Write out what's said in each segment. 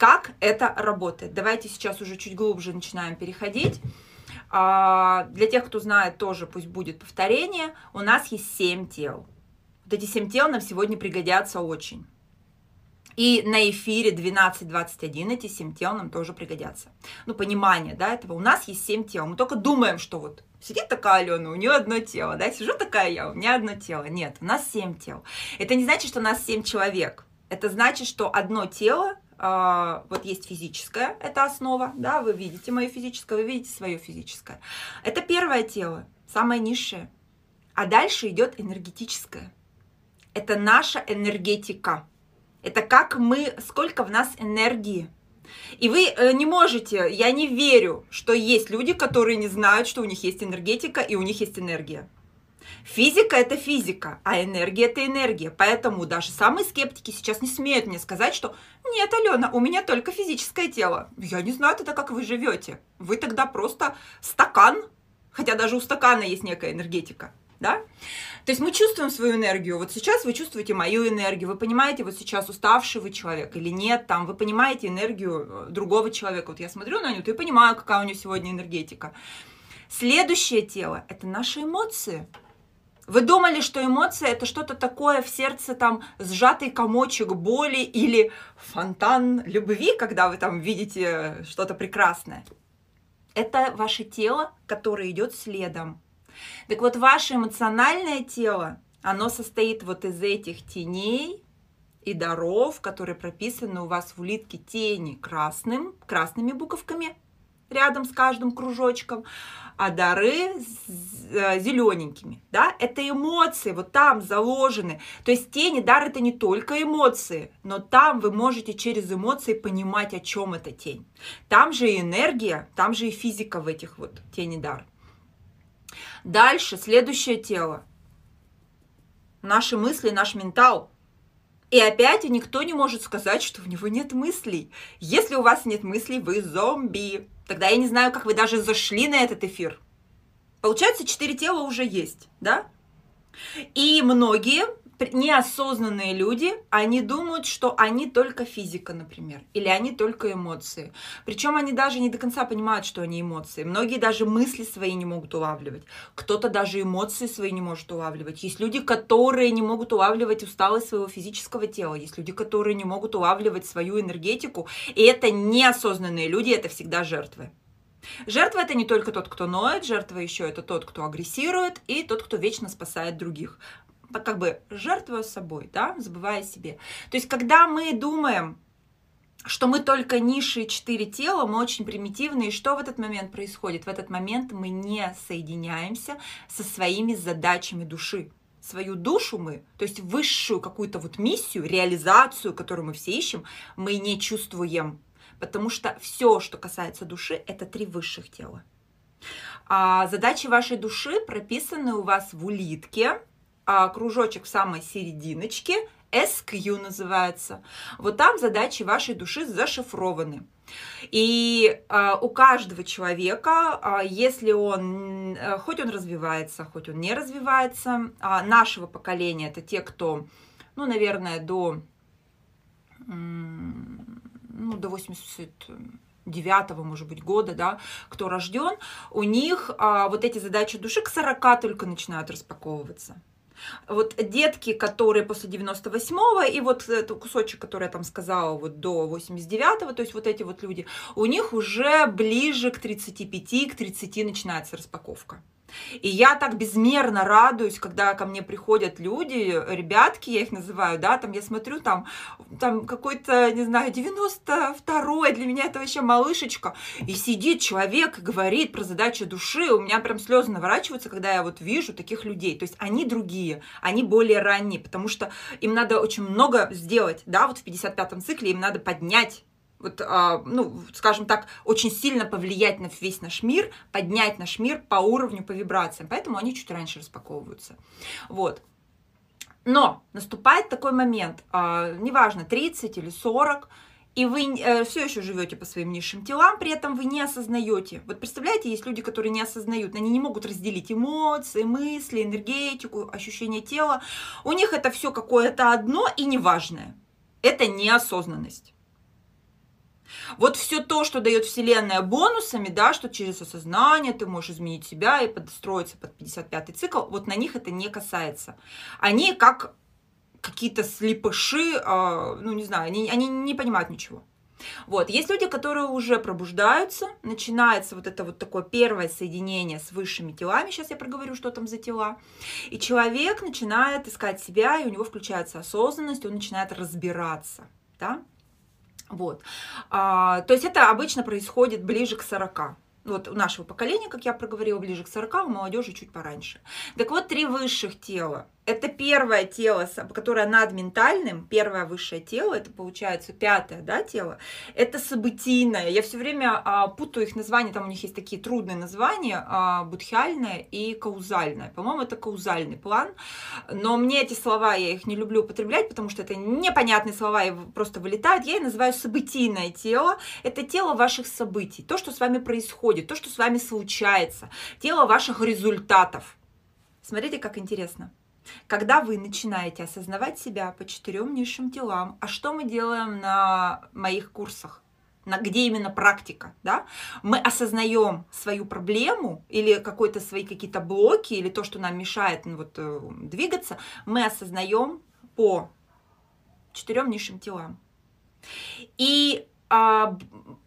Как это работает? Давайте сейчас уже чуть глубже начинаем переходить. А, для тех, кто знает, тоже пусть будет повторение. У нас есть семь тел. Вот эти семь тел нам сегодня пригодятся очень. И на эфире 12.21 эти семь тел нам тоже пригодятся. Ну, понимание, да, этого. У нас есть семь тел. Мы только думаем, что вот сидит такая Алена, у нее одно тело, да, сижу такая я, у меня одно тело. Нет, у нас семь тел. Это не значит, что у нас семь человек. Это значит, что одно тело вот есть физическое, это основа, да, вы видите мое физическое, вы видите свое физическое. Это первое тело, самое низшее. А дальше идет энергетическое. Это наша энергетика. Это как мы, сколько в нас энергии. И вы э, не можете, я не верю, что есть люди, которые не знают, что у них есть энергетика и у них есть энергия. Физика – это физика, а энергия – это энергия. Поэтому даже самые скептики сейчас не смеют мне сказать, что «Нет, Алена, у меня только физическое тело». Я не знаю тогда, как вы живете. Вы тогда просто стакан, хотя даже у стакана есть некая энергетика да? То есть мы чувствуем свою энергию. Вот сейчас вы чувствуете мою энергию, вы понимаете, вот сейчас уставший вы человек или нет, там, вы понимаете энергию э, другого человека. Вот я смотрю на нее, и понимаю, какая у нее сегодня энергетика. Следующее тело – это наши эмоции. Вы думали, что эмоция это что-то такое в сердце, там, сжатый комочек боли или фонтан любви, когда вы там видите что-то прекрасное. Это ваше тело, которое идет следом. Так вот, ваше эмоциональное тело, оно состоит вот из этих теней и даров, которые прописаны у вас в улитке тени красным, красными буковками рядом с каждым кружочком, а дары э, зелененькими, да, это эмоции, вот там заложены, то есть тени, дар это не только эмоции, но там вы можете через эмоции понимать, о чем эта тень. Там же и энергия, там же и физика в этих вот тени дар. Дальше, следующее тело. Наши мысли, наш ментал. И опять никто не может сказать, что у него нет мыслей. Если у вас нет мыслей, вы зомби. Тогда я не знаю, как вы даже зашли на этот эфир. Получается, четыре тела уже есть, да? И многие неосознанные люди, они думают, что они только физика, например, или они только эмоции. Причем они даже не до конца понимают, что они эмоции. Многие даже мысли свои не могут улавливать. Кто-то даже эмоции свои не может улавливать. Есть люди, которые не могут улавливать усталость своего физического тела. Есть люди, которые не могут улавливать свою энергетику. И это неосознанные люди, это всегда жертвы. Жертва это не только тот, кто ноет, жертва еще это тот, кто агрессирует и тот, кто вечно спасает других как бы жертвуя собой, да, забывая о себе. То есть, когда мы думаем, что мы только низшие четыре тела, мы очень примитивные, и что в этот момент происходит? В этот момент мы не соединяемся со своими задачами души. Свою душу мы, то есть высшую какую-то вот миссию, реализацию, которую мы все ищем, мы не чувствуем. Потому что все, что касается души, это три высших тела. А задачи вашей души прописаны у вас в улитке, а, кружочек в самой серединочке, SQ называется. Вот там задачи вашей души зашифрованы. И э, у каждого человека, э, если он, э, хоть он развивается, хоть он не развивается, э, нашего поколения, это те, кто, ну, наверное, до, э, ну, до 80 девятого, может быть, года, да, кто рожден, у них а, вот эти задачи души к 40 только начинают распаковываться. Вот детки, которые после 98-го, и вот этот кусочек, который я там сказала, вот до 89-го, то есть вот эти вот люди, у них уже ближе к 35, к 30 начинается распаковка. И я так безмерно радуюсь, когда ко мне приходят люди, ребятки, я их называю, да, там я смотрю, там, там какой-то, не знаю, 92-й, для меня это вообще малышечка, и сидит человек и говорит про задачу души, у меня прям слезы наворачиваются, когда я вот вижу таких людей, то есть они другие, они более ранние, потому что им надо очень много сделать, да, вот в 55-м цикле им надо поднять вот, а, ну, скажем так, очень сильно повлиять на весь наш мир, поднять наш мир по уровню, по вибрациям. Поэтому они чуть раньше распаковываются. Вот. Но наступает такой момент, а, неважно, 30 или 40, и вы э, все еще живете по своим низшим телам, при этом вы не осознаете. Вот представляете, есть люди, которые не осознают, они не могут разделить эмоции, мысли, энергетику, ощущение тела. У них это все какое-то одно и неважное. Это неосознанность. Вот все то, что дает Вселенная бонусами, да, что через осознание ты можешь изменить себя и подстроиться под 55-й цикл, вот на них это не касается. Они как какие-то слепыши, э, ну не знаю, они, они не понимают ничего. Вот. Есть люди, которые уже пробуждаются, начинается вот это вот такое первое соединение с высшими телами, сейчас я проговорю, что там за тела, и человек начинает искать себя, и у него включается осознанность, он начинает разбираться, да, вот. А, то есть это обычно происходит ближе к 40 вот у нашего поколения, как я проговорила, ближе к 40, у молодежи чуть пораньше. Так вот, три высших тела – это первое тело, которое над ментальным, первое высшее тело, это получается пятое да, тело, это событийное. Я все время а, путаю их названия, там у них есть такие трудные названия, а, будхиальное и каузальное. По-моему, это каузальный план, но мне эти слова, я их не люблю употреблять, потому что это непонятные слова и просто вылетают. Я их называю событийное тело. Это тело ваших событий, то, что с вами происходит, то, что с вами случается, тело ваших результатов. Смотрите, как интересно. Когда вы начинаете осознавать себя по четырем низшим телам, а что мы делаем на моих курсах? на где именно практика, да, мы осознаем свою проблему или какой-то свои какие-то блоки или то, что нам мешает ну, вот, э, двигаться, мы осознаем по четырем низшим телам. И а,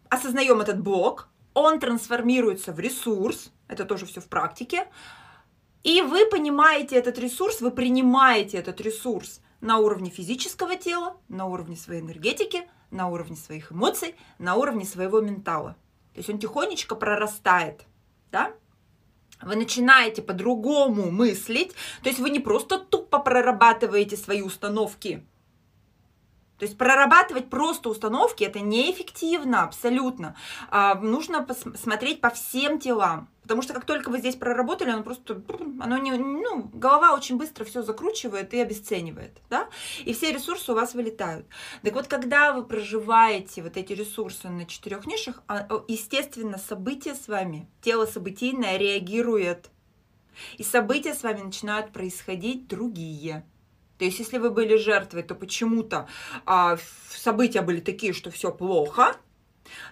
осознаем этот блок, он трансформируется в ресурс, это тоже все в практике, и вы понимаете этот ресурс, вы принимаете этот ресурс на уровне физического тела, на уровне своей энергетики, на уровне своих эмоций, на уровне своего ментала. То есть он тихонечко прорастает, да? Вы начинаете по-другому мыслить, то есть вы не просто тупо прорабатываете свои установки, то есть прорабатывать просто установки это неэффективно абсолютно. А, нужно посмотреть по всем телам. Потому что как только вы здесь проработали, оно просто, оно не, ну, голова очень быстро все закручивает и обесценивает, да, и все ресурсы у вас вылетают. Так вот, когда вы проживаете вот эти ресурсы на четырех нишах, а, естественно, события с вами, тело событийное реагирует, и события с вами начинают происходить другие. То есть, если вы были жертвой, то почему-то а, события были такие, что все плохо.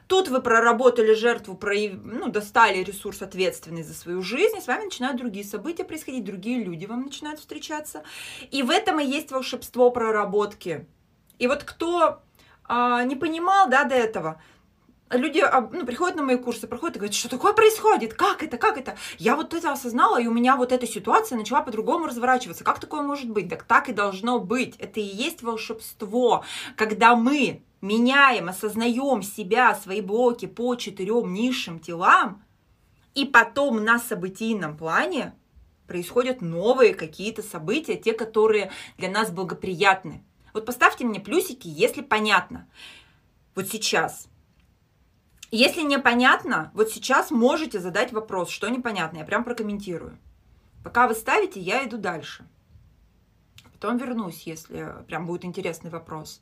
Тут вы проработали жертву, прояв... ну, достали ресурс ответственный за свою жизнь, и с вами начинают другие события происходить, другие люди вам начинают встречаться. И в этом и есть волшебство проработки. И вот кто а, не понимал да, до этого, люди ну, приходят на мои курсы, проходят и говорят, что такое происходит, как это, как это. Я вот это осознала, и у меня вот эта ситуация начала по-другому разворачиваться. Как такое может быть? Так так и должно быть. Это и есть волшебство, когда мы меняем, осознаем себя, свои блоки по четырем низшим телам, и потом на событийном плане происходят новые какие-то события, те, которые для нас благоприятны. Вот поставьте мне плюсики, если понятно. Вот сейчас – если непонятно, вот сейчас можете задать вопрос, что непонятно, я прям прокомментирую. Пока вы ставите, я иду дальше. Потом вернусь, если прям будет интересный вопрос.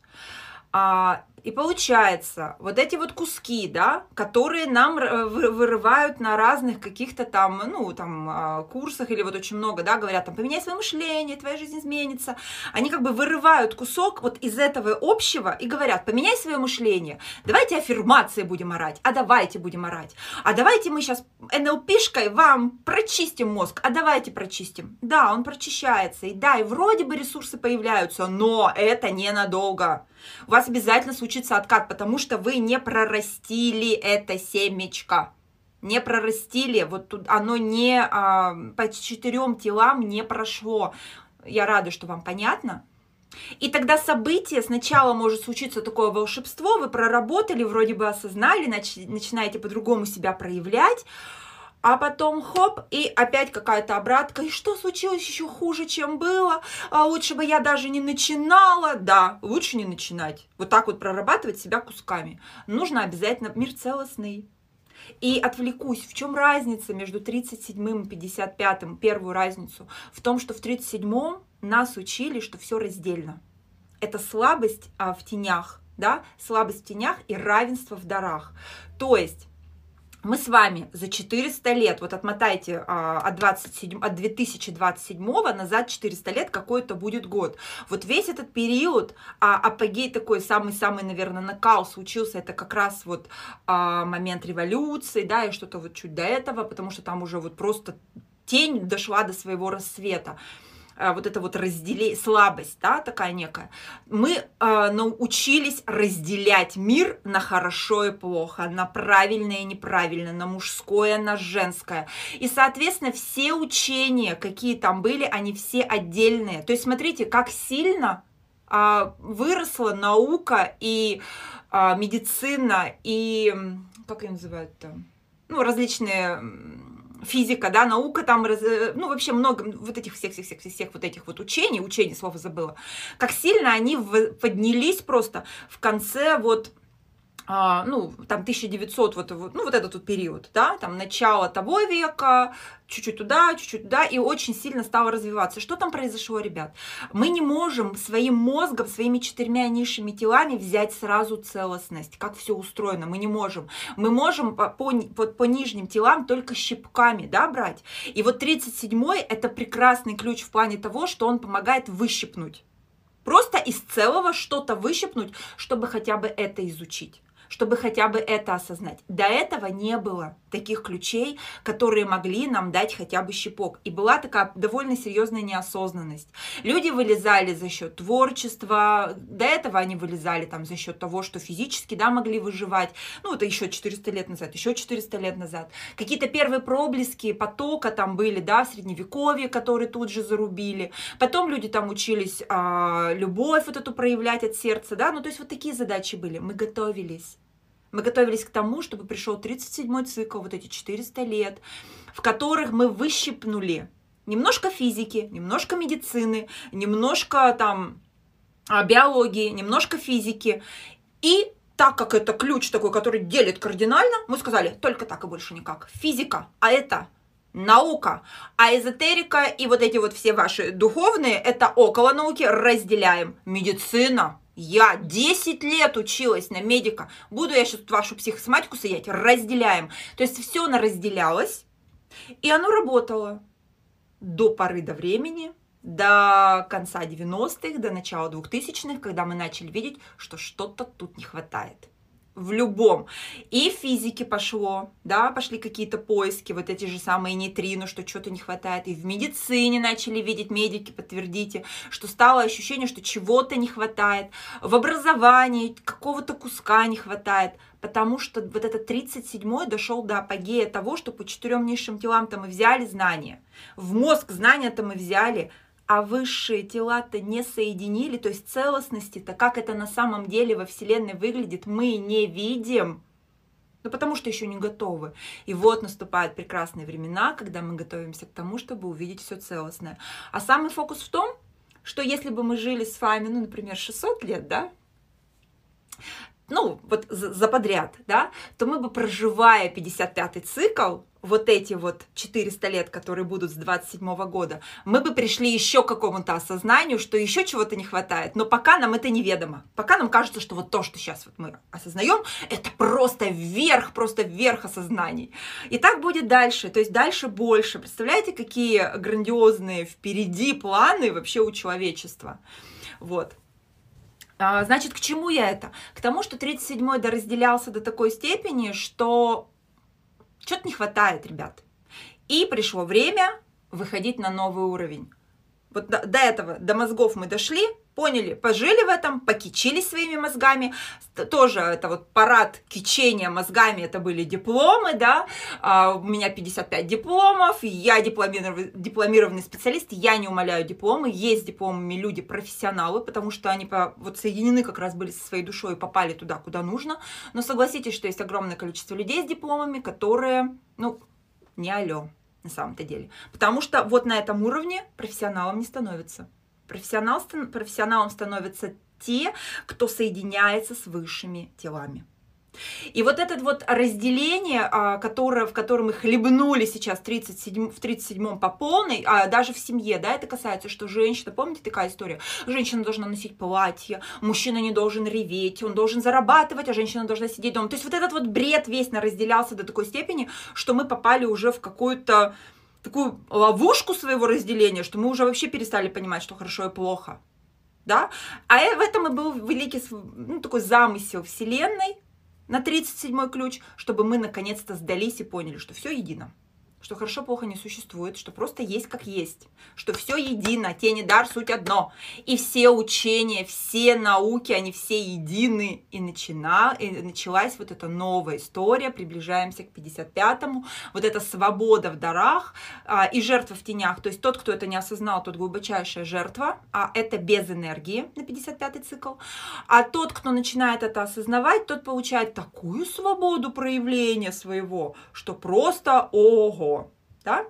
А, и получается, вот эти вот куски, да, которые нам вырывают на разных каких-то там, ну, там, а, курсах или вот очень много, да, говорят, там, поменяй свое мышление, твоя жизнь изменится. Они как бы вырывают кусок вот из этого общего и говорят, поменяй свое мышление, давайте аффирмации будем орать, а давайте будем орать, а давайте мы сейчас НЛПшкой вам прочистим мозг, а давайте прочистим. Да, он прочищается, и да, и вроде бы ресурсы появляются, но это ненадолго. У вас обязательно случится случится откат, потому что вы не прорастили это семечко. Не прорастили, вот тут оно не а, по четырем телам не прошло. Я рада, что вам понятно. И тогда событие, сначала может случиться такое волшебство, вы проработали, вроде бы осознали, начинаете по-другому себя проявлять, а потом хоп, и опять какая-то обратка. И что случилось еще хуже, чем было? А лучше бы я даже не начинала. Да, лучше не начинать. Вот так вот прорабатывать себя кусками. Нужно обязательно мир целостный. И отвлекусь, в чем разница между 37 и 55? Первую разницу в том, что в 37-м нас учили, что все раздельно. Это слабость а, в тенях, да, слабость в тенях и равенство в дарах. То есть мы с вами за 400 лет, вот отмотайте а, от, 27, от 2027 назад 400 лет, какой это будет год. Вот весь этот период, а, апогей такой, самый-самый, наверное, накал случился, это как раз вот а, момент революции, да, и что-то вот чуть до этого, потому что там уже вот просто тень дошла до своего рассвета. А, вот это вот разделение, слабость, да, такая некая. Мы э, научились разделять мир на хорошо и плохо, на правильное и неправильное, на мужское, на женское. И, соответственно, все учения, какие там были, они все отдельные. То есть, смотрите, как сильно э, выросла наука и э, медицина, и, как ее называют там, ну, различные физика, да, наука там, э, ну, вообще много вот этих всех-всех-всех-всех вот этих вот учений, учений, слово забыла, как сильно они поднялись просто в конце вот ну, там 1900, вот, ну, вот этот вот период, да, там начало того века, чуть-чуть туда, чуть-чуть туда, и очень сильно стало развиваться. Что там произошло, ребят? Мы не можем своим мозгом, своими четырьмя низшими телами взять сразу целостность, как все устроено, мы не можем. Мы можем по, по, по нижним телам только щипками, да, брать. И вот 37-й это прекрасный ключ в плане того, что он помогает выщипнуть. Просто из целого что-то выщипнуть, чтобы хотя бы это изучить чтобы хотя бы это осознать. До этого не было таких ключей, которые могли нам дать хотя бы щепок. И была такая довольно серьезная неосознанность. Люди вылезали за счет творчества, до этого они вылезали там за счет того, что физически, да, могли выживать. Ну, это еще 400 лет назад, еще 400 лет назад. Какие-то первые проблески потока там были, да, в средневековье, которые тут же зарубили. Потом люди там учились а, любовь вот эту проявлять от сердца, да, ну, то есть вот такие задачи были. Мы готовились. Мы готовились к тому, чтобы пришел 37-й цикл, вот эти 400 лет, в которых мы выщипнули немножко физики, немножко медицины, немножко там а, биологии, немножко физики. И так как это ключ такой, который делит кардинально, мы сказали, только так и больше никак. Физика, а это наука, а эзотерика и вот эти вот все ваши духовные, это около науки, разделяем. Медицина, я 10 лет училась на медика. Буду я сейчас вашу психосоматику саять? Разделяем. То есть все оно разделялось, и оно работало до поры до времени, до конца 90-х, до начала 2000-х, когда мы начали видеть, что что-то тут не хватает в любом. И в физике пошло, да, пошли какие-то поиски, вот эти же самые нейтрино, что что-то не хватает. И в медицине начали видеть, медики, подтвердите, что стало ощущение, что чего-то не хватает. В образовании какого-то куска не хватает. Потому что вот этот 37-й дошел до апогея того, что по четырем низшим телам-то мы взяли знания. В мозг знания-то мы взяли, а высшие тела-то не соединили, то есть целостности-то, как это на самом деле во Вселенной выглядит, мы не видим. Ну, потому что еще не готовы. И вот наступают прекрасные времена, когда мы готовимся к тому, чтобы увидеть все целостное. А самый фокус в том, что если бы мы жили с вами, ну, например, 600 лет, да, ну, вот за подряд, да, то мы бы, проживая 55-й цикл, вот эти вот 400 лет, которые будут с 27 года, мы бы пришли еще к какому-то осознанию, что еще чего-то не хватает, но пока нам это неведомо. Пока нам кажется, что вот то, что сейчас вот мы осознаем, это просто вверх, просто вверх осознаний. И так будет дальше, то есть дальше больше. Представляете, какие грандиозные впереди планы вообще у человечества. Вот. А, значит, к чему я это? К тому, что 37-й доразделялся до такой степени, что что-то не хватает, ребят. И пришло время выходить на новый уровень. Вот до, до этого, до мозгов мы дошли, поняли, пожили в этом, покичились своими мозгами. Тоже это вот парад кичения мозгами, это были дипломы, да. А, у меня 55 дипломов, я дипломированный, дипломированный специалист, я не умоляю дипломы. Есть дипломами люди профессионалы, потому что они по, вот соединены как раз были со своей душой и попали туда, куда нужно. Но согласитесь, что есть огромное количество людей с дипломами, которые, ну, не алё на самом-то деле. Потому что вот на этом уровне профессионалом не становится. Профессионал, профессионалом становятся те, кто соединяется с высшими телами. И вот это вот разделение, а, которое, в котором мы хлебнули сейчас в 37, в 37 по полной, а даже в семье, да, это касается, что женщина, помните такая история? Женщина должна носить платье, мужчина не должен реветь, он должен зарабатывать, а женщина должна сидеть дома. То есть вот этот вот бред весь разделялся до такой степени, что мы попали уже в какую-то такую ловушку своего разделения, что мы уже вообще перестали понимать, что хорошо и плохо. Да? А в этом и был великий ну, такой замысел Вселенной, на 37-й ключ, чтобы мы наконец-то сдались и поняли, что все едино что хорошо-плохо не существует, что просто есть как есть, что все едино, тень и дар суть одно. И все учения, все науки, они все едины. И, начина, и началась вот эта новая история, приближаемся к 55-му, вот эта свобода в дарах а, и жертва в тенях. То есть тот, кто это не осознал, тот глубочайшая жертва, а это без энергии на 55-й цикл. А тот, кто начинает это осознавать, тот получает такую свободу проявления своего, что просто ого, да?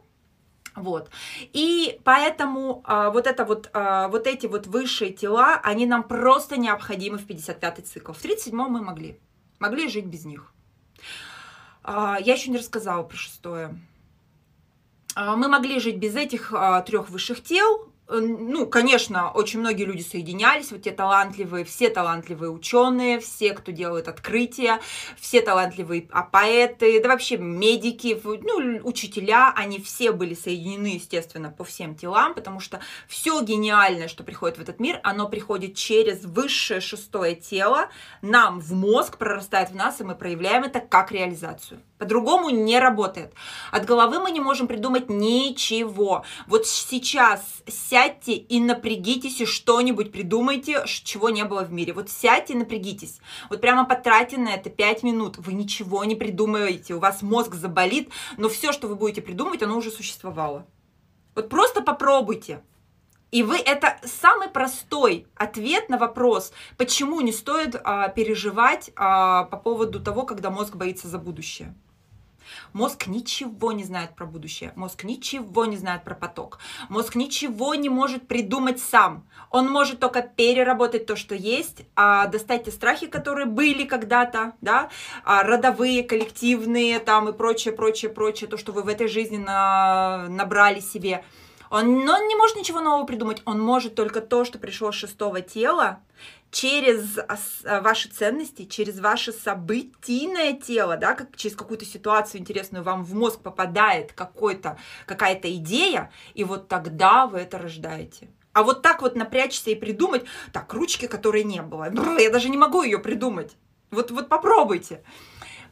Вот. И поэтому а, вот, это вот, а, вот эти вот высшие тела, они нам просто необходимы в 55-й цикл. В 37-м мы могли. Могли жить без них. А, я еще не рассказала про шестое. А, мы могли жить без этих а, трех высших тел, ну, конечно, очень многие люди соединялись, вот те талантливые, все талантливые ученые, все, кто делает открытия, все талантливые а поэты, да вообще медики, ну, учителя, они все были соединены, естественно, по всем телам, потому что все гениальное, что приходит в этот мир, оно приходит через высшее шестое тело, нам в мозг, прорастает в нас, и мы проявляем это как реализацию. По-другому не работает. От головы мы не можем придумать ничего. Вот сейчас сядьте и напрягитесь и что-нибудь придумайте, чего не было в мире. Вот сядьте и напрягитесь. Вот прямо потратьте на это 5 минут. Вы ничего не придумываете. У вас мозг заболит, но все, что вы будете придумывать, оно уже существовало. Вот просто попробуйте. И вы это самый простой ответ на вопрос, почему не стоит а, переживать а, по поводу того, когда мозг боится за будущее. Мозг ничего не знает про будущее, мозг ничего не знает про поток, мозг ничего не может придумать сам. Он может только переработать то, что есть, а достать те страхи, которые были когда-то, да, а родовые, коллективные там и прочее, прочее, прочее, то, что вы в этой жизни на, набрали себе – он, он не может ничего нового придумать, он может только то, что пришло с шестого тела, через а, ваши ценности, через ваше событийное тело, да, как через какую-то ситуацию интересную вам в мозг попадает какой-то, какая-то идея, и вот тогда вы это рождаете. А вот так вот напрячься и придумать, так, ручки, которой не было, я даже не могу ее придумать. Вот, вот попробуйте.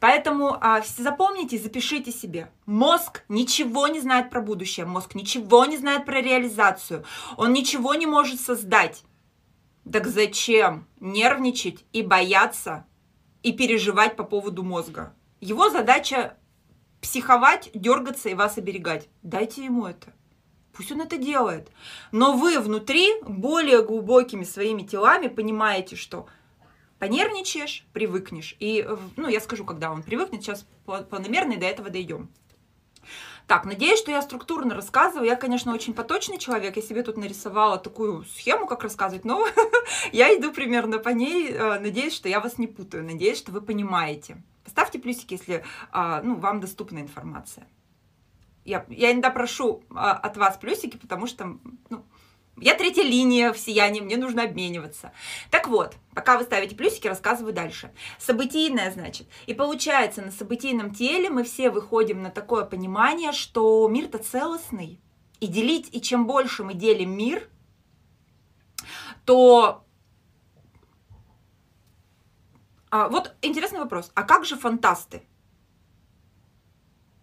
Поэтому а, запомните, запишите себе. Мозг ничего не знает про будущее, мозг ничего не знает про реализацию, он ничего не может создать. Так зачем нервничать и бояться и переживать по поводу мозга? Его задача психовать, дергаться и вас оберегать. Дайте ему это. Пусть он это делает. Но вы внутри более глубокими своими телами понимаете, что понервничаешь, привыкнешь. И, ну, я скажу, когда он привыкнет, сейчас планомерно и до этого дойдем. Так, надеюсь, что я структурно рассказываю. Я, конечно, очень поточный человек. Я себе тут нарисовала такую схему, как рассказывать, но я иду примерно по ней. Э, надеюсь, что я вас не путаю. Надеюсь, что вы понимаете. Поставьте плюсики, если а, ну, вам доступна информация. Я, я иногда прошу а, от вас плюсики, потому что ну, я третья линия в сиянии, мне нужно обмениваться. Так вот, пока вы ставите плюсики, рассказываю дальше. Событийное, значит. И получается, на событийном теле мы все выходим на такое понимание, что мир-то целостный. И делить, и чем больше мы делим мир, то... А, вот интересный вопрос. А как же фантасты?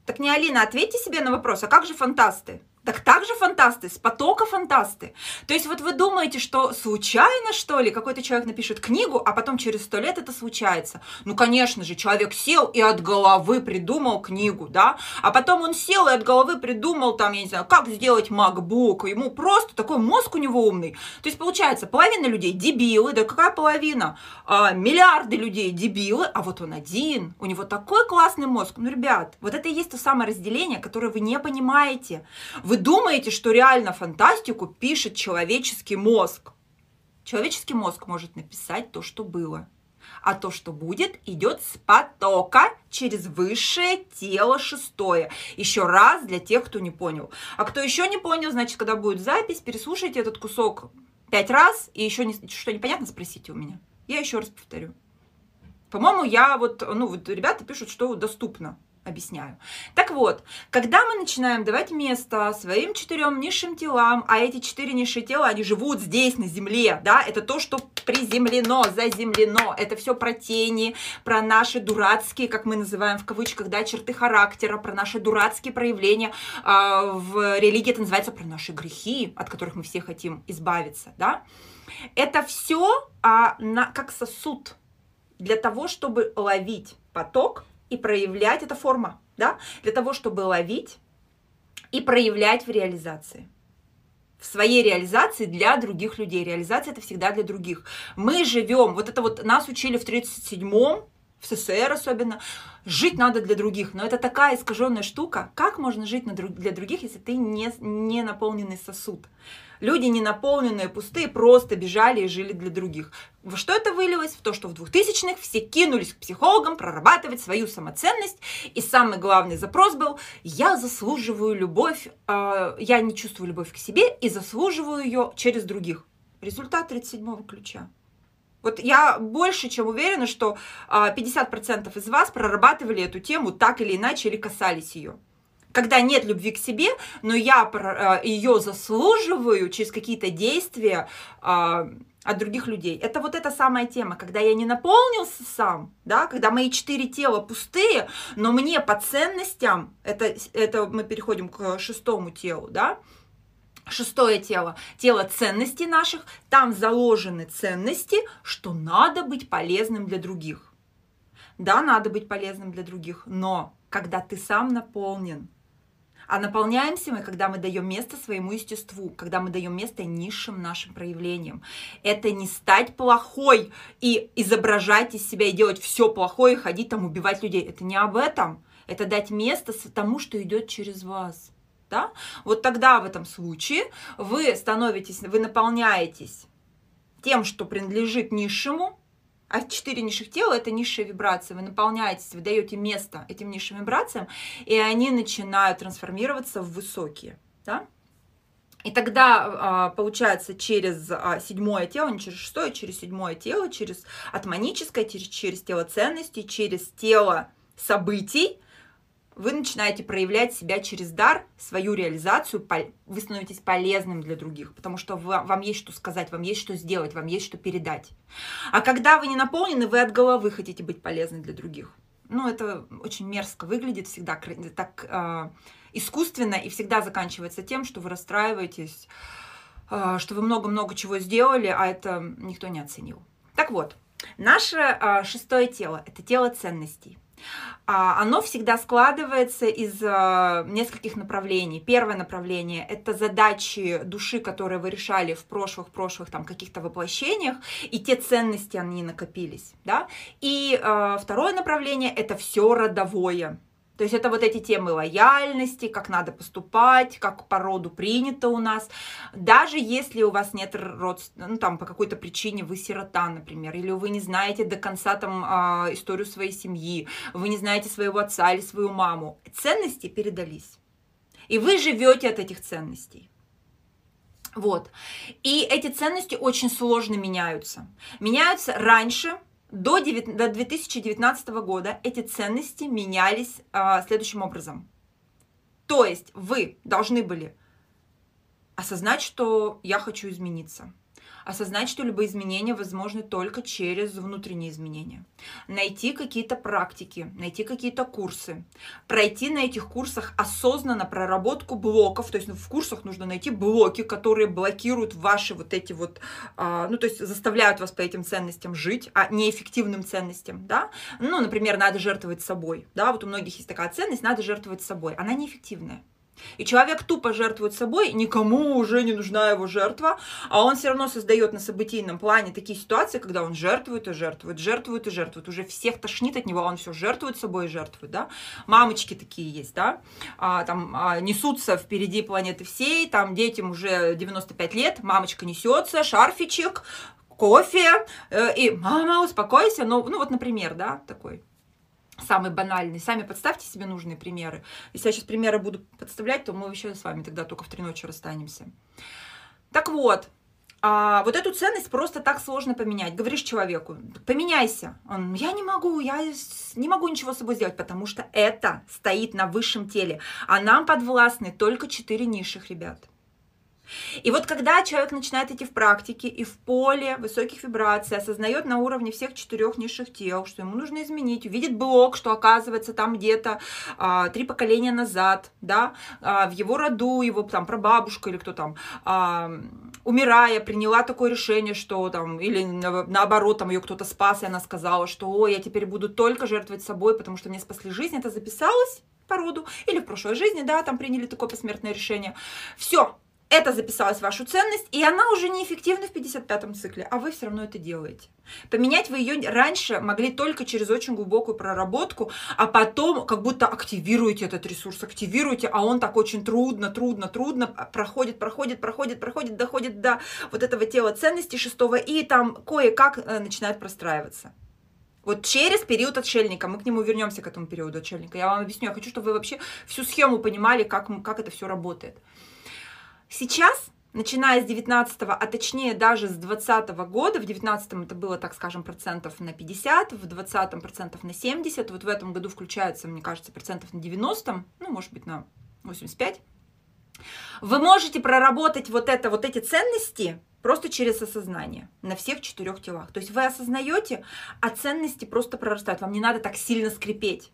Так не Алина, ответьте себе на вопрос, а как же фантасты? Так также фантасты, с потока фантасты. То есть вот вы думаете, что случайно, что ли, какой-то человек напишет книгу, а потом через сто лет это случается. Ну, конечно же, человек сел и от головы придумал книгу, да, а потом он сел и от головы придумал, там, я не знаю, как сделать MacBook, ему просто такой мозг у него умный. То есть, получается, половина людей дебилы, да какая половина? А, миллиарды людей дебилы, а вот он один, у него такой классный мозг. Ну, ребят, вот это и есть то самое разделение, которое вы не понимаете. Вы вы думаете, что реально фантастику пишет человеческий мозг? Человеческий мозг может написать то, что было. а то, что будет, идет с потока через высшее тело шестое. Еще раз для тех, кто не понял. А кто еще не понял, значит, когда будет запись, переслушайте этот кусок пять раз, и еще не, что непонятно, спросите у меня. Я еще раз повторю. По-моему, я вот, ну, вот ребята пишут, что доступно объясняю. Так вот, когда мы начинаем давать место своим четырем низшим телам, а эти четыре низшие тела, они живут здесь, на земле, да, это то, что приземлено, заземлено, это все про тени, про наши дурацкие, как мы называем в кавычках, да, черты характера, про наши дурацкие проявления, э, в религии это называется про наши грехи, от которых мы все хотим избавиться, да. Это все а, на, как сосуд для того, чтобы ловить поток, и проявлять, это форма, да, для того, чтобы ловить и проявлять в реализации. В своей реализации для других людей. Реализация это всегда для других. Мы живем, вот это вот нас учили в 37-м, в СССР особенно, жить надо для других. Но это такая искаженная штука. Как можно жить для других, если ты не, не наполненный сосуд? Люди не наполненные, пустые, просто бежали и жили для других. Во что это вылилось? В то, что в 2000-х все кинулись к психологам прорабатывать свою самоценность. И самый главный запрос был «я заслуживаю любовь, э, я не чувствую любовь к себе и заслуживаю ее через других». Результат 37-го ключа. Вот я больше чем уверена, что 50% а, из вас прорабатывали эту тему так или иначе или касались ее когда нет любви к себе, но я э, ее заслуживаю через какие-то действия а, от других людей. Это вот эта самая тема, когда я не наполнился сам, да, когда мои четыре тела пустые, но мне по ценностям, это, это мы переходим к шестому телу, да, Шестое тело, тело ценностей наших, там заложены ценности, что надо быть полезным для других. Да, надо быть полезным для других, но когда ты сам наполнен, а наполняемся мы, когда мы даем место своему естеству, когда мы даем место низшим нашим проявлениям. Это не стать плохой и изображать из себя и делать все плохое, и ходить там убивать людей. Это не об этом. Это дать место тому, что идет через вас. Да? Вот тогда в этом случае вы становитесь, вы наполняетесь тем, что принадлежит низшему, а четыре низших тела – это низшие вибрации. Вы наполняетесь, вы даете место этим низшим вибрациям, и они начинают трансформироваться в высокие. Да? И тогда, а, получается, через а, седьмое тело, не через шестое, через седьмое тело, через атманическое, через, через тело ценностей, через тело событий, вы начинаете проявлять себя через дар, свою реализацию, вы становитесь полезным для других, потому что вам есть что сказать, вам есть что сделать, вам есть что передать. А когда вы не наполнены, вы от головы хотите быть полезны для других. Ну, это очень мерзко выглядит всегда, так э, искусственно, и всегда заканчивается тем, что вы расстраиваетесь, э, что вы много-много чего сделали, а это никто не оценил. Так вот, наше э, шестое тело – это тело ценностей. А, оно всегда складывается из а, нескольких направлений. Первое направление – это задачи души, которые вы решали в прошлых-прошлых там каких-то воплощениях, и те ценности, они накопились, да. И а, второе направление – это все родовое. То есть это вот эти темы лояльности, как надо поступать, как по роду принято у нас. Даже если у вас нет родственников, ну там по какой-то причине вы сирота, например, или вы не знаете до конца там э, историю своей семьи, вы не знаете своего отца или свою маму, ценности передались. И вы живете от этих ценностей. Вот. И эти ценности очень сложно меняются. Меняются раньше, до, 9, до 2019 года эти ценности менялись а, следующим образом. То есть вы должны были осознать, что я хочу измениться – осознать, что любые изменения возможны только через внутренние изменения. Найти какие-то практики, найти какие-то курсы, пройти на этих курсах осознанно проработку блоков, то есть ну, в курсах нужно найти блоки, которые блокируют ваши вот эти вот, а, ну то есть заставляют вас по этим ценностям жить, а неэффективным ценностям, да, ну, например, надо жертвовать собой, да, вот у многих есть такая ценность, надо жертвовать собой, она неэффективная. И человек тупо жертвует собой, никому уже не нужна его жертва, а он все равно создает на событийном плане такие ситуации, когда он жертвует и жертвует, жертвует и жертвует. Уже всех тошнит от него, а он все жертвует собой и жертвует, да. Мамочки такие есть, да, а, там а, несутся впереди планеты всей, там детям уже 95 лет, мамочка несется, шарфичек, кофе, э, и мама, успокойся, ну, ну вот, например, да, такой самый банальный. Сами подставьте себе нужные примеры. Если я сейчас примеры буду подставлять, то мы еще с вами тогда только в три ночи расстанемся. Так вот, а вот эту ценность просто так сложно поменять. Говоришь человеку, поменяйся. Он, я не могу, я не могу ничего с собой сделать, потому что это стоит на высшем теле. А нам подвластны только четыре низших ребят. И вот когда человек начинает идти в практике и в поле высоких вибраций, осознает на уровне всех четырех низших тел, что ему нужно изменить, увидит блок, что оказывается там где-то а, три поколения назад, да, а, в его роду, его там прабабушка или кто там, а, умирая, приняла такое решение, что там, или наоборот, там ее кто-то спас, и она сказала, что, ой, я теперь буду только жертвовать собой, потому что мне спасли жизнь, это записалось по роду, или в прошлой жизни, да, там приняли такое посмертное решение. Все, это записалось в вашу ценность, и она уже неэффективна в 55-м цикле, а вы все равно это делаете. Поменять вы ее раньше могли только через очень глубокую проработку, а потом как будто активируете этот ресурс, активируете, а он так очень трудно, трудно, трудно проходит, проходит, проходит, проходит, доходит до вот этого тела ценности шестого, и там кое-как э, начинает простраиваться. Вот через период отшельника, мы к нему вернемся, к этому периоду отшельника. Я вам объясню, я хочу, чтобы вы вообще всю схему понимали, как, как это все работает. Сейчас, начиная с 19 а точнее даже с 20 года, в 19 это было, так скажем, процентов на 50, в 20 процентов на 70, вот в этом году включается, мне кажется, процентов на 90, ну, может быть, на 85, вы можете проработать вот это, вот эти ценности просто через осознание на всех четырех телах. То есть вы осознаете, а ценности просто прорастают. Вам не надо так сильно скрипеть.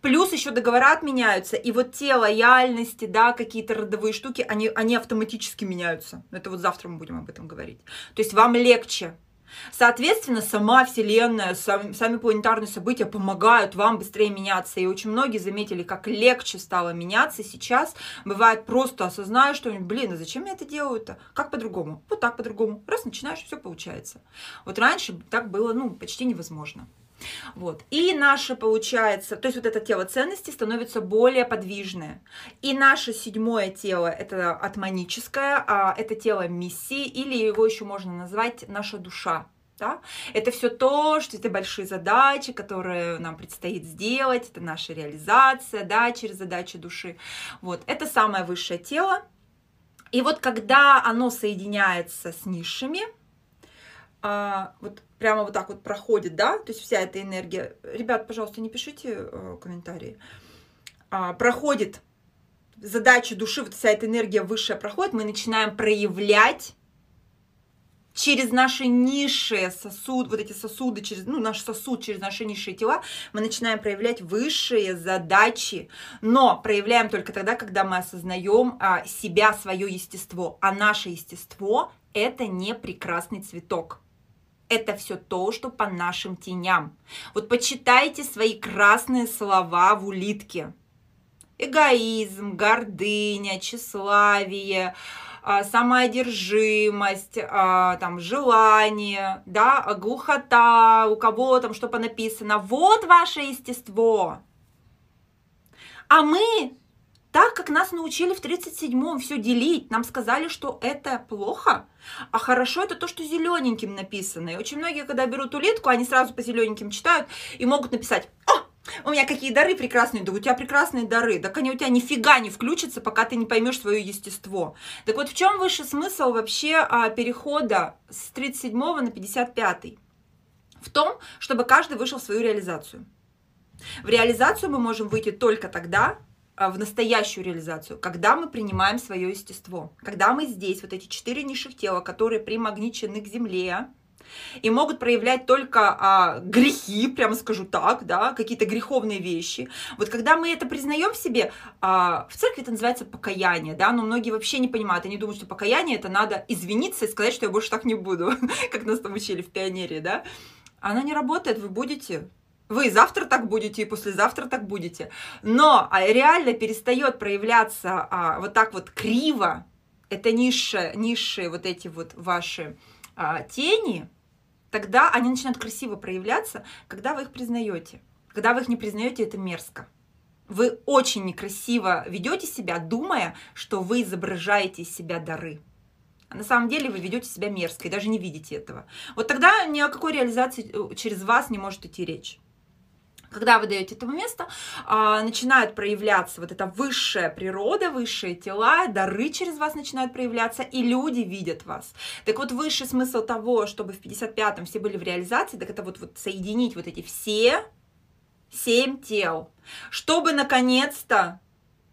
Плюс еще договора отменяются, и вот те лояльности, да, какие-то родовые штуки, они, они автоматически меняются. Это вот завтра мы будем об этом говорить. То есть вам легче. Соответственно, сама Вселенная, сами, сами планетарные события помогают вам быстрее меняться. И очень многие заметили, как легче стало меняться сейчас. Бывает просто осознаю, что, блин, а зачем я это делаю-то? Как по-другому? Вот так по-другому. Раз начинаешь, все получается. Вот раньше так было, ну, почти невозможно. Вот. И наше, получается, то есть вот это тело ценности становится более подвижное. И наше седьмое тело, это атманическое, а это тело миссии, или его еще можно назвать наша душа. Да? Это все то, что это большие задачи, которые нам предстоит сделать, это наша реализация, да, через задачи души. Вот, это самое высшее тело. И вот когда оно соединяется с низшими, а, вот прямо вот так вот проходит, да, то есть вся эта энергия. Ребят, пожалуйста, не пишите э, комментарии. А, проходит. Задача души, вот вся эта энергия высшая проходит, мы начинаем проявлять через наши низшие сосуды, вот эти сосуды, через, ну, наш сосуд, через наши низшие тела, мы начинаем проявлять высшие задачи, но проявляем только тогда, когда мы осознаем а, себя, свое естество, а наше естество – это не прекрасный цветок это все то, что по нашим теням. Вот почитайте свои красные слова в улитке. Эгоизм, гордыня, тщеславие, а, самоодержимость, а, там, желание, да, глухота, у кого там что написано. Вот ваше естество. А мы так как нас научили в 37-м все делить, нам сказали, что это плохо, а хорошо это то, что зелененьким написано. И очень многие, когда берут улитку, они сразу по зелененьким читают и могут написать, о, у меня какие дары прекрасные, да у тебя прекрасные дары, так они у тебя нифига не включатся, пока ты не поймешь свое естество. Так вот, в чем высший смысл вообще а, перехода с 37 на 55? В том, чтобы каждый вышел в свою реализацию. В реализацию мы можем выйти только тогда, в настоящую реализацию, когда мы принимаем свое естество, когда мы здесь, вот эти четыре низших тела, которые примагничены к Земле, и могут проявлять только а, грехи, прямо скажу так, да, какие-то греховные вещи. Вот когда мы это признаем в себе, а, в церкви это называется покаяние, да, но многие вообще не понимают, они думают, что покаяние это надо извиниться и сказать, что я больше так не буду, как нас там учили в пионере, да. Оно не работает, вы будете вы завтра так будете и послезавтра так будете. Но а, реально перестает проявляться а, вот так вот криво. Это низшие, низшие вот эти вот ваши а, тени. Тогда они начинают красиво проявляться, когда вы их признаете. Когда вы их не признаете, это мерзко. Вы очень некрасиво ведете себя, думая, что вы изображаете из себя дары. А на самом деле вы ведете себя мерзко и даже не видите этого. Вот тогда ни о какой реализации э, через вас не может идти речь когда вы даете этого места, а, начинает проявляться вот эта высшая природа, высшие тела, дары через вас начинают проявляться, и люди видят вас. Так вот, высший смысл того, чтобы в 55-м все были в реализации, так это вот, вот соединить вот эти все семь тел, чтобы наконец-то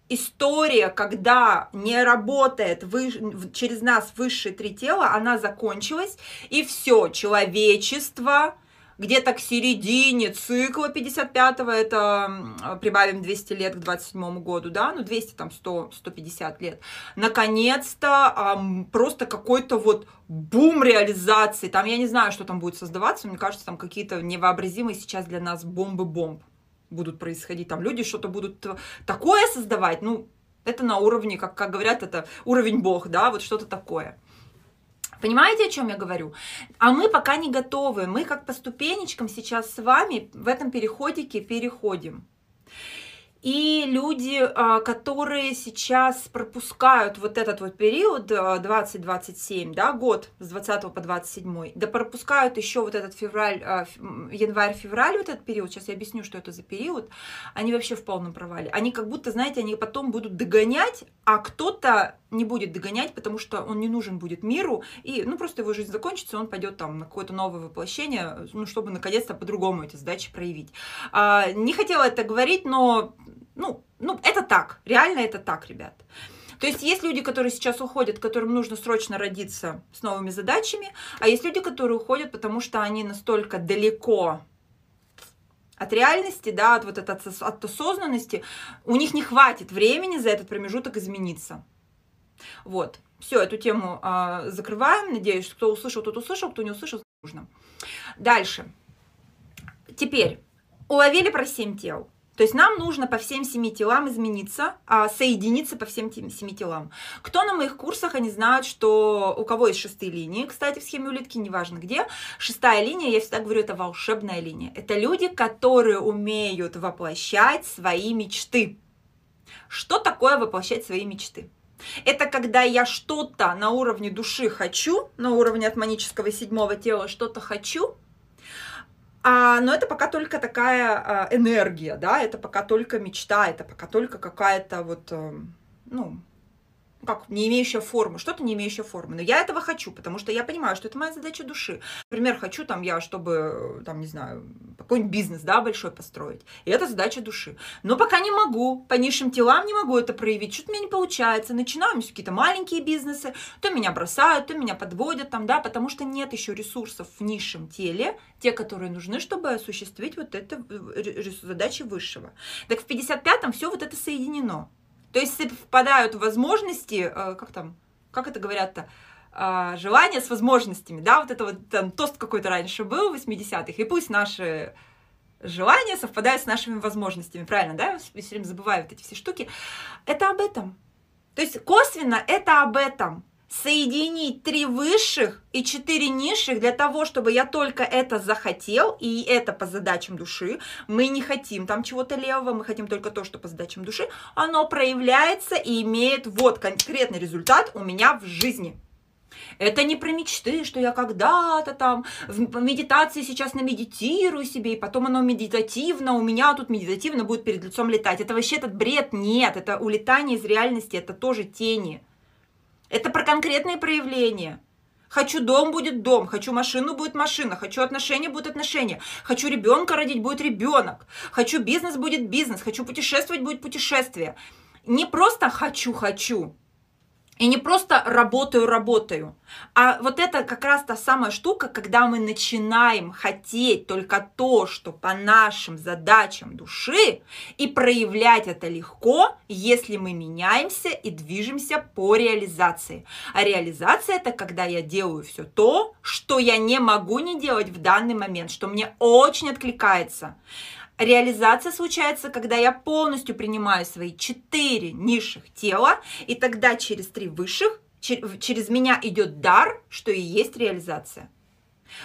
история, когда не работает вы, через нас высшие три тела, она закончилась, и все, человечество где-то к середине цикла 55-го, это прибавим 200 лет к 27 году, да, ну 200, там 100, 150 лет, наконец-то просто какой-то вот бум реализации, там я не знаю, что там будет создаваться, мне кажется, там какие-то невообразимые сейчас для нас бомбы бомб будут происходить, там люди что-то будут такое создавать, ну, это на уровне, как, как говорят, это уровень бог, да, вот что-то такое. Понимаете, о чем я говорю? А мы пока не готовы. Мы как по ступенечкам сейчас с вами в этом переходике переходим. И люди, а, которые сейчас пропускают вот этот вот период 20-27, а, да, год с 20 по 27, да пропускают еще вот этот февраль, а, январь-февраль, вот этот период, сейчас я объясню, что это за период, они вообще в полном провале. Они как будто, знаете, они потом будут догонять, а кто-то не будет догонять, потому что он не нужен будет миру, и, ну, просто его жизнь закончится, он пойдет там на какое-то новое воплощение, ну, чтобы наконец-то по-другому эти задачи проявить. Не хотела это говорить, но ну, ну, это так, реально это так, ребят. То есть есть люди, которые сейчас уходят, которым нужно срочно родиться с новыми задачами, а есть люди, которые уходят, потому что они настолько далеко от реальности, да, от вот этой от осознанности, у них не хватит времени за этот промежуток измениться. Вот. Все, эту тему э, закрываем. Надеюсь, кто услышал, тот услышал, кто не услышал, нужно. Дальше. Теперь, уловили про 7 тел. То есть нам нужно по всем семи телам измениться, а соединиться по всем семи телам. Кто на моих курсах, они знают, что у кого есть шестые линии, кстати, в схеме улитки, неважно где, шестая линия, я всегда говорю, это волшебная линия. Это люди, которые умеют воплощать свои мечты. Что такое воплощать свои мечты? Это когда я что-то на уровне души хочу, на уровне атманического седьмого тела что-то хочу, а, но это пока только такая а, энергия, да, это пока только мечта, это пока только какая-то вот, а, ну, как не имеющая формы, что-то не имеющее формы. Но я этого хочу, потому что я понимаю, что это моя задача души. Например, хочу там я, чтобы, там, не знаю, какой-нибудь бизнес, да, большой построить. И это задача души. Но пока не могу, по низшим телам не могу это проявить, что-то у меня не получается. Начинаю какие-то маленькие бизнесы, то меня бросают, то меня подводят там, да, потому что нет еще ресурсов в низшем теле, те, которые нужны, чтобы осуществить вот это э, задачи высшего. Так в 55-м все вот это соединено. То есть совпадают возможности, э, как там, как это говорят-то, а, желания с возможностями, да, вот это вот там тост какой-то раньше был в 80-х, и пусть наши желания совпадают с нашими возможностями, правильно, да, я все время забываю вот эти все штуки, это об этом. То есть косвенно это об этом соединить три высших и четыре низших для того, чтобы я только это захотел, и это по задачам души. Мы не хотим там чего-то левого, мы хотим только то, что по задачам души. Оно проявляется и имеет вот конкретный результат у меня в жизни. Это не про мечты, что я когда-то там в медитации сейчас намедитирую себе, и потом оно медитативно, у меня тут медитативно будет перед лицом летать. Это вообще этот бред нет, это улетание из реальности, это тоже тени. Это про конкретные проявления. Хочу дом будет дом, хочу машину будет машина, хочу отношения будет отношения, хочу ребенка родить будет ребенок, хочу бизнес будет бизнес, хочу путешествовать будет путешествие. Не просто хочу и не просто работаю, работаю, а вот это как раз та самая штука, когда мы начинаем хотеть только то, что по нашим задачам души, и проявлять это легко, если мы меняемся и движемся по реализации. А реализация это когда я делаю все то, что я не могу не делать в данный момент, что мне очень откликается. Реализация случается, когда я полностью принимаю свои четыре низших тела, и тогда через три высших, через меня идет дар, что и есть реализация.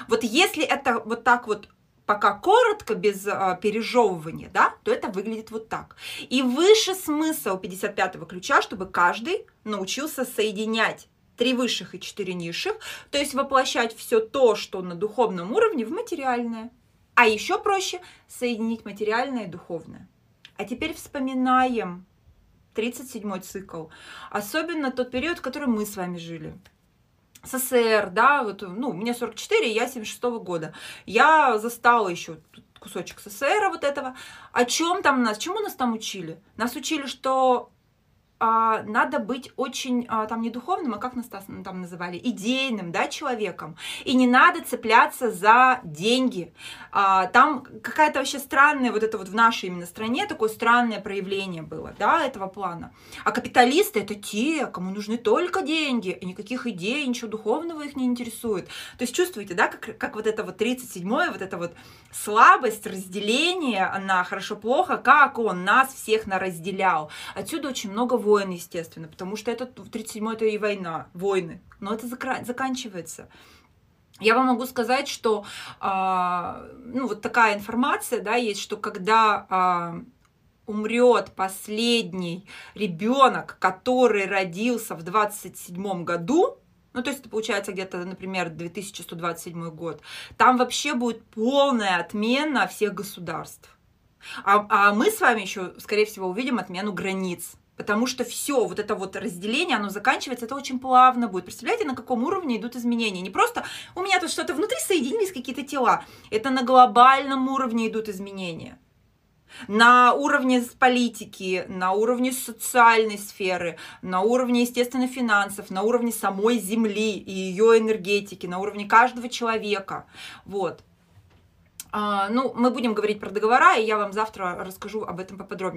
Вот если это вот так вот пока коротко, без а, пережевывания, да, то это выглядит вот так. И выше смысл 55-го ключа, чтобы каждый научился соединять три высших и четыре низших, то есть воплощать все то, что на духовном уровне, в материальное. А еще проще соединить материальное и духовное. А теперь вспоминаем 37-й цикл. Особенно тот период, в котором мы с вами жили. СССР, да, вот, ну, мне 44, я 76 -го года. Я застала еще кусочек СССР вот этого. О чем там нас, чему нас там учили? Нас учили, что надо быть очень а, там не духовным, а как нас там называли, идейным, да, человеком. И не надо цепляться за деньги. А, там какая-то вообще странная, вот это вот в нашей именно стране такое странное проявление было, да, этого плана. А капиталисты это те, кому нужны только деньги, и никаких идей, ничего духовного их не интересует. То есть чувствуете, да, как, как вот это вот 37-е, вот это вот слабость, разделение на хорошо-плохо, как он нас всех наразделял. Отсюда очень много войн, естественно, потому что это 37 это и война, войны. Но это заканчивается. Я вам могу сказать, что а, ну, вот такая информация, да, есть, что когда а, умрет последний ребенок, который родился в 27 году, ну, то есть это получается где-то, например, 2127 год, там вообще будет полная отмена всех государств. А, а мы с вами еще, скорее всего, увидим отмену границ. Потому что все вот это вот разделение, оно заканчивается, это очень плавно будет. Представляете, на каком уровне идут изменения? Не просто у меня тут что-то внутри соединились какие-то тела. Это на глобальном уровне идут изменения. На уровне политики, на уровне социальной сферы, на уровне, естественно, финансов, на уровне самой Земли и ее энергетики, на уровне каждого человека. Вот. А, ну, мы будем говорить про договора, и я вам завтра расскажу об этом поподробнее.